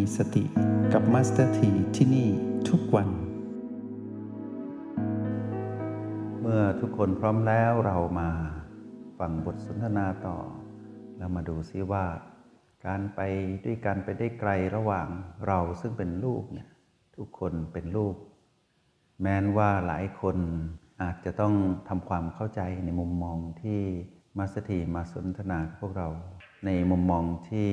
มีสติกับมาสเตอร์ทีที่นี่ทุกวัน เมื่อทุกคนพร้อมแล้วเรามาฟังบทสนทนาต่อ แล้วมาดูซิว่า การไปด้วยกันไปได้ไกลระหว่างเราซึ่งเป็นลูกเนี่ยทุกคนเป็นลูก แม้นว่าหลายคนอาจจะต้องทำความเข้าใจในมุมมองที่มาสเตอร์ทีมาสนทนากับพวกเรา ในมุมมองที่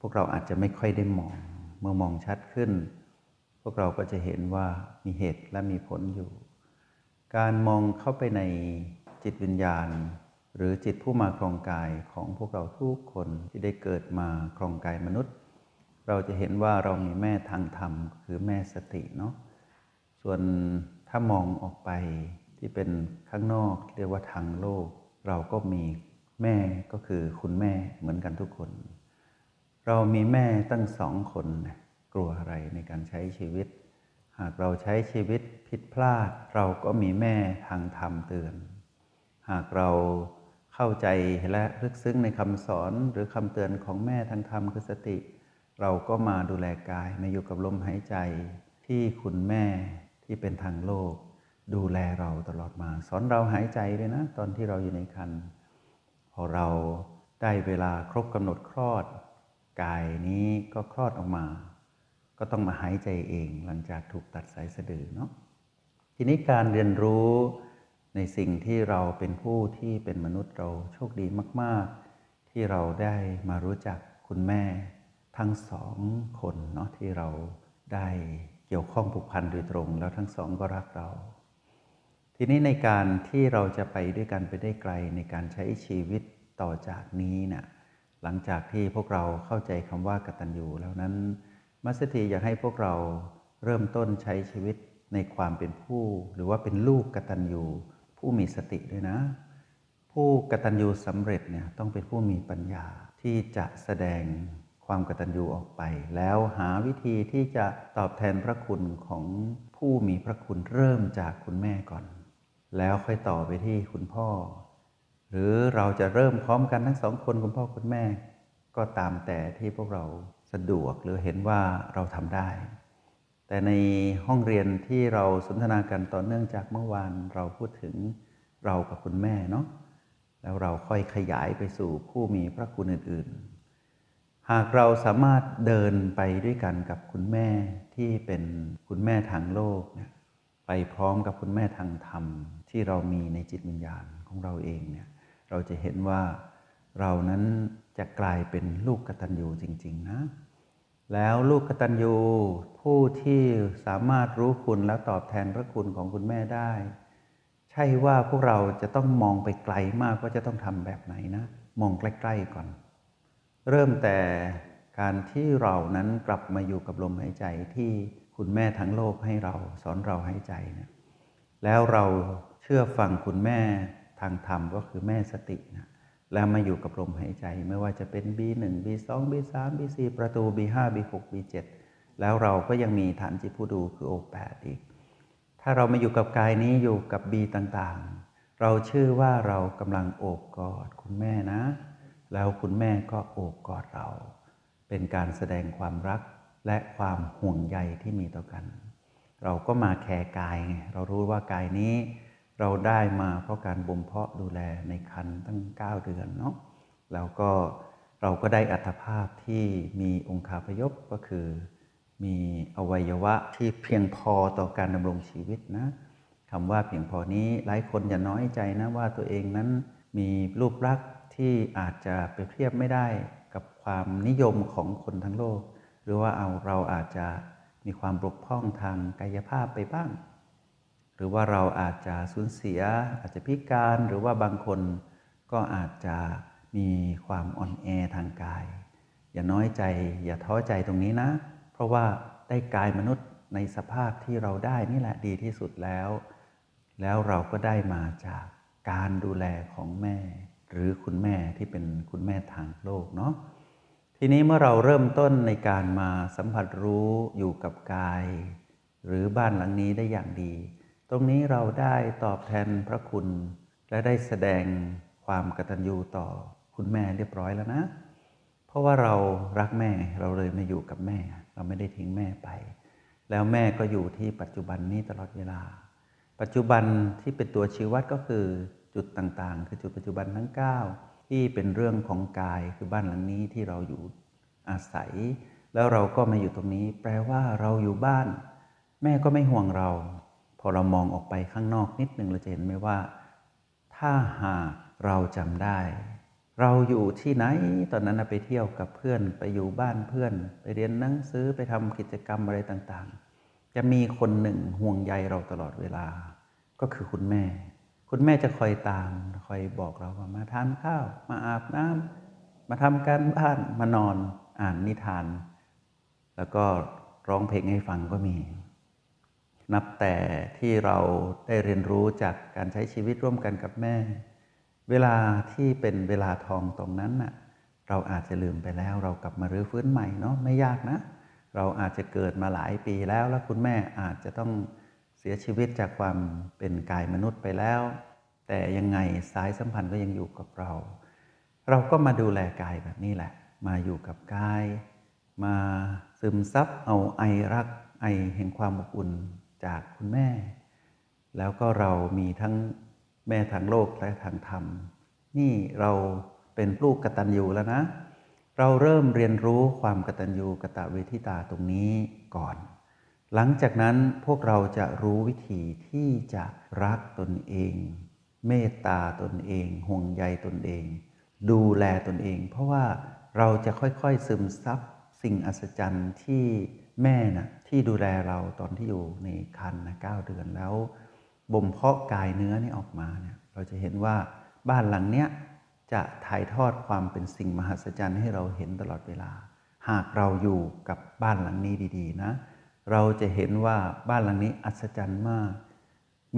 พวกเราอาจจะไม่ค่อยได้มอง เมื่อมองชัดขึ้น พวกเราก็จะเห็นว่ามีเหตุและมีผลอยู่ การมองเข้าไปในจิตวิญญาณ หรือจิตผู้มาครองกายของพวกเราทุกคนที่ได้เกิดมาครองกายมนุษย์ เราจะเห็นว่าเรามีแม่ทางธรรม คือแม่สติเนาะส่วนถ้ามองออกไปที่เป็นข้างนอกเรียกว่าทางโลก เราก็มีแม่ก็คือคุณแม่เหมือนกันทุกคน เรามีแม่ตั้งสองคนกลัวอะไรในการใช้ชีวิต หากเราใช้ชีวิตผิดพลาด เราก็มีแม่ทางธรรมเตือน หากเราเข้าใจและลึกซึ้งในคำสอนหรือคำเตือนของแม่ทางธรรมคือสติ เราก็มาดูแลกายมาอยู่กับลมหายใจที่คุณแม่ที่เป็นทางโลก ดูแลเราตลอดมา สอนเราหายใจเลยนะ ตอนที่เราอยู่ในคันพอเราได้เวลาครบกำหนดคลอด กายนี้ก็คลอดออกมา ก็ต้องมาหายใจเองหลังจากถูกตัดสายสะดือเนาะทีนี้การเรียนรู้ในสิ่งที่เราเป็นผู้ที่เป็นมนุษย์เราโชคดีมาก ๆ ที่เราได้มารู้จักคุณแม่ทั้งสองคนเนาะที่เราได้เกี่ยวข้องผูกพันโดยตรง แล้วทั้งสองก็รักเรา ทีนี้ในการที่เราจะไปด้วยกันไปได้ไกลในการใช้ชีวิตต่อจากนี้เนะ่ย หลังจากที่พวกเราเข้าใจคำว่ากตัญญูแล้วนั้น มัสถีอยากให้พวกเราเริ่มต้นใช้ชีวิตในความเป็นผู้ หรือว่าเป็นลูกกตัญญูผู้มีสติด้วยนะ ผู้กตัญญูสำเร็จเนี่ยต้องเป็นผู้มีปัญญาที่จะแสดงความกตัญญูออกไป แล้วหาวิธีที่จะตอบแทนพระคุณของผู้มีพระคุณเริ่มจากคุณแม่ก่อน แล้วค่อยต่อไปที่คุณพ่อ หรือเราจะเริ่มพร้อมกันทั้งสองคนคุณพ่อคุณแม่ ก็ตามแต่ที่พวกเราสะดวกหรือเห็นว่าเราทำได้ แต่ในห้องเรียนที่เราสนทนากันต่อเนื่องจากเมื่อวานเราพูดถึงเรากับคุณแม่เนาะแล้วเราค่อยขยายไปสู่ผู้มีพระคุณอื่น ๆ หากเราสามารถเดินไปด้วยกันกับคุณแม่ที่เป็นคุณแม่ทางโลกเนี่ยไปพร้อมกับคุณแม่ทางธรรมที่เรามีในจิตวิญญาณของเราเองเนี่ย เราจะเห็นว่าเรานั้นจะกลายเป็นลูกกตัญญูจริง ๆ นะ แล้วลูกกตัญญูผู้ที่สามารถรู้คุณแล้วตอบแทนพระคุณของคุณแม่ได้ ใช่ว่าพวกเราจะต้องมองไปไกลมากว่าจะต้องทำแบบไหนนะ มองใกล้ ๆ ก่อน เริ่มแต่การที่เรานั้นกลับมาอยู่กับลมหายใจที่คุณแม่ทั้งโลกให้เราสอนเราหายใจเนี่ยแล้วเราเชื่อฟังคุณแม่ ทางธรรมก็คือแม่สตินะแล้วมาอยู่กับลมหายใจไม่ว่าจะเป็น B1 B2 B3 B4 ประตู B5 B6 B7 แล้วเราก็ยังมีฐานจิตผู้ดูคือ O8 อีก ถ้าเรามาอยู่กับกายนี้อยู่กับ B ต่างๆ เราชื่อว่าเรากำลังโอบกอดคุณแม่นะ แล้วคุณแม่ก็โอบกอดเรา เป็นการแสดงความรักและความห่วงใยที่มีต่อกัน เราก็มาแคร์กาย เรารู้ว่ากายนี้ เราได้มาเพราะการบ่มเพาะดูแลในคันตั้ง 9 เดือนเนาะแล้วก็เราก็ได้อัตภาพที่มีองค์คาพยพก็คือ มีอวัยวะที่เพียงพอต่อการดำรงชีวิตนะคำว่าเพียงพอนี้หลายคนอย่าน้อยใจนะว่าตัวเองนั้นมีรูปลักษณ์ที่อาจจะไปเทียบไม่ได้กับความนิยมของคนทั้งโลก หรือว่าเอาเราอาจจะมีความบกพร่องทางกายภาพไปบ้าง หรือว่าเราอาจจะสูญเสีย อาจจะพิการหรือว่าบางคนก็อาจจะมีความอ่อนแอทางกาย อย่าน้อยใจอย่าท้อใจตรงนี้นะ เพราะว่าได้กายมนุษย์ในสภาพที่เราได้นี่แหละดีที่สุดแล้ว แล้วเราก็ได้มาจากการดูแลของแม่ หรือคุณแม่ที่เป็นคุณแม่ทางโลกเนาะทีนี้เมื่อเราเริ่มต้นในการมาสัมผัสรู้อยู่กับกาย หรือบ้านหลังนี้ได้อย่างดี ตรงนี้เราได้ตอบแทนพระคุณ และได้แสดงความกตัญญูต่อคุณแม่เรียบร้อยแล้วนะ เพราะว่าเรารักแม่เราเลยมาอยู่กับแม่ เราไม่ได้ทิ้งแม่ไป แล้วแม่ก็อยู่ที่ปัจจุบันนี้ตลอดเวลา ปัจจุบันที่เป็นตัวชี้วัดก็คือจุดต่างๆ คือจุดปัจจุบันทั้ง 9 ที่เป็นเรื่องของกายคือบ้านหลังนี้ที่เราอยู่อาศัย แล้วเราก็มาอยู่ตรงนี้ แปลว่าเราอยู่บ้าน แม่ก็ไม่ห่วงเรา พอเรามองออกไปข้างนอกนิดหนึ่งเราจะเห็นไหมว่า ถ้าหากเราจำได้ เราอยู่ที่ไหนตอนนั้นไปเที่ยวกับเพื่อนไปอยู่บ้านเพื่อน ไปเรียนหนังสือไปทำกิจกรรมอะไรต่างๆ จะมีคนหนึ่งห่วงใยเราตลอดเวลา ก็คือคุณแม่ คุณแม่จะคอยตามคอยบอกเราว่ามาทานข้าว มาอาบน้ำมาทำการบ้านมานอนอ่านนิทาน แล้วก็ร้องเพลงให้ฟังก็มี นับแต่ที่เราได้เรียนรู้จากการใช้ชีวิตร่วมกันกับแม่ เวลาที่เป็นเวลาทองตรงนั้นน่ะเราอาจจะลืมไปแล้วเรากลับมารื้อฟื้นใหม่เนาะไม่ยากนะ เราอาจจะเกิดมาหลายปีแล้ว แล้วคุณแม่อาจจะต้องเสียชีวิตจากความเป็นกายมนุษย์ไปแล้ว แต่ยังไงสายสัมพันธ์ก็ยังอยู่กับเรา เราก็มาดูแลกายแบบนี้แหละ มาอยู่กับกาย มาซึมซับเอาไอรักไอแห่งความอบอุ่น จากคุณแม่ แล้วก็เรามีทั้งแม่ทางโลกและทางธรรม นี่เราเป็นลูกกตัญญูแล้วนะ เราเริ่มเรียนรู้ความกตัญญูกตเวทิตาตรงนี้ก่อน หลังจากนั้นพวกเราจะรู้วิธีที่จะรักตนเอง เมตตาตนเอง ห่วงใยตนเอง ดูแลตนเอง เพราะว่าเราจะค่อยๆซึมซับสิ่งอัศจรรย์ที่ แม่นะ่ะที่ดูแลเราตอนที่อยู่ในคันนะเก้าเดือนแล้วบ่มเพาะกายเนื้อนี่ออกมาเนี่ยเราจะเห็นว่าบ้านหลังเนี้ยจะถ่ายทอดความเป็นสิ่งมหัศจรรย์ให้เราเห็นตลอดเวลา หากเราอยู่กับบ้านหลังนี้ดีๆ นะ เราจะเห็นว่าบ้านหลังนี้อัศจรรย์มาก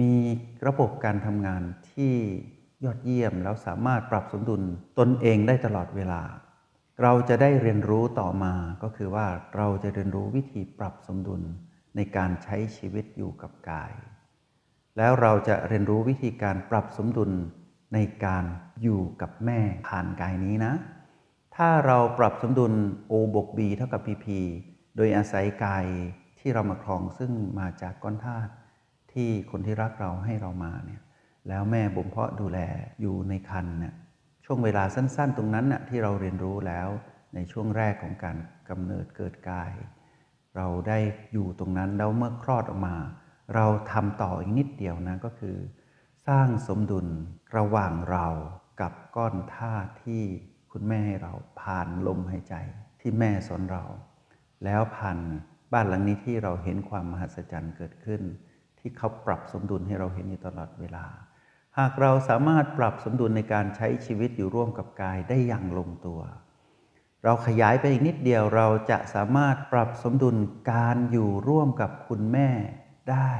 มีระบบการทำงานที่ยอดเยี่ยมแล้วสามารถปรับสมดุลตนเองได้ตลอดเวลา เราจะได้เรียนรู้ต่อมาก็คือว่าเราจะเรียนรู้วิธีปรับสมดุลในการใช้ชีวิตอยู่กับกาย แล้วเราจะเรียนรู้วิธีการปรับสมดุลในการอยู่กับแม่ผ่านกายนี้นะ ถ้าเราปรับสมดุล O บวก B เท่ากับ PP โดยอาศัยกายที่เรามาครองซึ่งมาจากก้อนธาตุที่คนที่รักเราให้เรามาเนี่ยแล้วแม่บ่มเพาะดูแลอยู่ในคันเนี่ย ช่วงเวลาสั้น ๆ ตรงนั้นน่ะที่เราเรียนรู้แล้วในช่วงแรกของการกำเนิดเกิดกาย เราได้อยู่ตรงนั้นแล้วเมื่อคลอดออกมา เราทำต่ออีกนิดเดียวนะก็คือ สร้างสมดุลระหว่างเรากับก้อนธาตุที่คุณแม่ให้เราผ่านลมหายใจที่แม่สอนเรา แล้วผ่านบ้านหลังนี้ที่เราเห็นความมหัศจรรย์เกิดขึ้น ที่เขาปรับสมดุลให้เราเห็นอยู่ตลอดเวลา หากเราสามารถปรับสมดุลในการใช้ชีวิตอยู่ร่วมกับกายได้อย่างลงตัว เราขยายไปอีกนิดเดียวเราจะสามารถปรับสมดุลการอยู่ร่วมกับคุณแม่ได้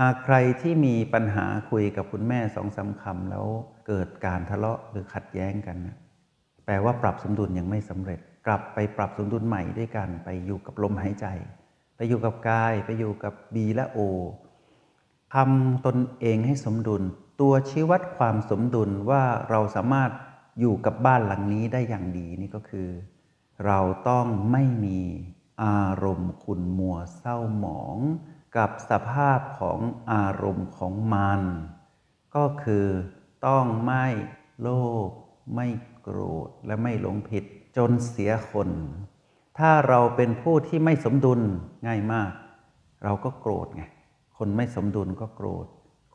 หากใครที่มีปัญหาคุยกับคุณแม่สองสาคำแล้วเกิดการทะเลาะหรือขัดแย้งกัน แปลว่าปรับสมดุลยังไม่สำเร็จ กลับไปปรับสมดุลใหม่ด้วยกันไปอยู่กับลมหายใจ ไปอยู่กับกาย ไปอยู่กับ B และ O ทำตนเองให้สมดุล ตัวชี้วัดความสมดุลว่าเราสามารถอยู่กับบ้านหลังนี้ได้อย่างดีนี่ก็คือ เราต้องไม่มีอารมณ์ขุนมัวเศร้าหมอง กับสภาพของอารมณ์ของมัน ก็คือต้องไม่โลภไม่โกรธและไม่หลงผิดจนเสียคน ถ้าเราเป็นผู้ที่ไม่สมดุลง่ายมาก เราก็โกรธไง คนไม่สมดุลก็โกรธ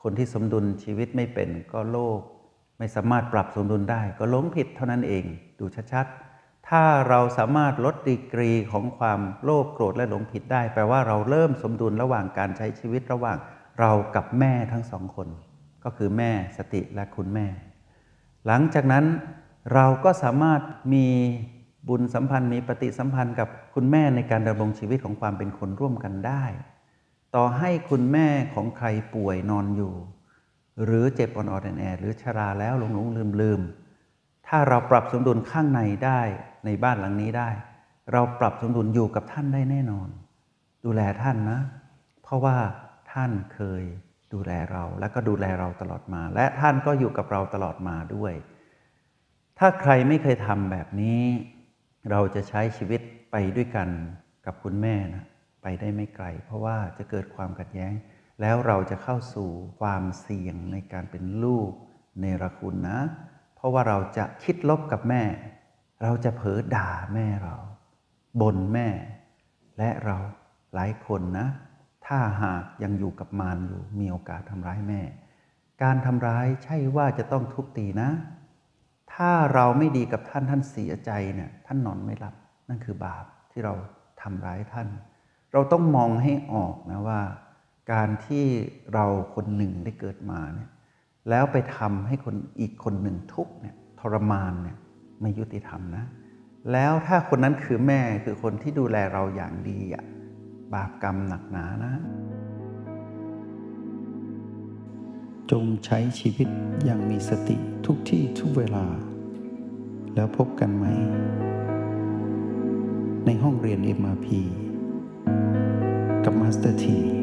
คนที่สมดุลชีวิตไม่เป็นก็โลภไม่สามารถปรับสมดุลได้ ก็หลงผิดเท่านั้นเอง ดูชัดๆ ถ้าเราสามารถลดดีกรีของความโลภโกรธและหลงผิดได้ แปลว่าเราเริ่มสมดุลระหว่างการใช้ชีวิตระหว่างเรากับแม่ทั้งสองคน ก็คือแม่สติและคุณแม่ หลังจากนั้นเราก็สามารถมีบุญสัมพันธ์มีปฏิสัมพันธ์กับคุณแม่ในการดำรงชีวิตของความเป็นคนร่วมกันได้ ต่อให้คุณแม่ของใครป่วยนอนอยู่ หรือเจ็บอ่อนๆแอหรือชราแล้วหลงหลงลืมลืมถ้าเราปรับสมดุลข้างในได้ในบ้านหลังนี้ได้ เราปรับสมดุลอยู่กับท่านได้แน่นอน ดูแลท่านนะ เพราะว่าท่านเคยดูแลเราและก็ดูแลเราตลอดมา และท่านก็อยู่กับเราตลอดมาด้วย ถ้าใครไม่เคยทำแบบนี้ เราจะใช้ชีวิตไปด้วยกันกับคุณแม่นะ ไปได้ไม่ไกล เพราะว่าจะเกิดความขัดแย้ง แล้วเราจะเข้าสู่ความเสี่ยงในการเป็นลูกเนรคุณนะ เพราะว่าเราจะคิดลบกับแม่ เราจะเผลอด่าแม่เราบ่นแม่ และเราหลายคนนะ ถ้าหากยังอยู่กับมารอยู่มีโอกาสทำร้ายแม่ การทำร้ายใช่ว่าจะต้องทุบตีนะ ถ้าเราไม่ดีกับท่านท่านเสียใจเนี่ยท่านนอนไม่หลับ นั่นคือบาปที่เราทำร้ายท่าน เราต้องมองให้ออกนะว่า การที่เราคนหนึ่งได้เกิดมาเนี่ยแล้วไปทำให้คนอีกคนหนึ่งทุกเนี่ยทรมานเนี่ยไม่ยุติธรรมนะ แล้วถ้าคนนั้นคือแม่คือคนที่ดูแลเราอย่างดีอะบาปกรรมหนักหนานะ จงใช้ชีวิตอย่างมีสติทุกที่ทุกเวลา แล้วพบกันใหม่ ในห้องเรียน MRP กับมาสเตอร์ที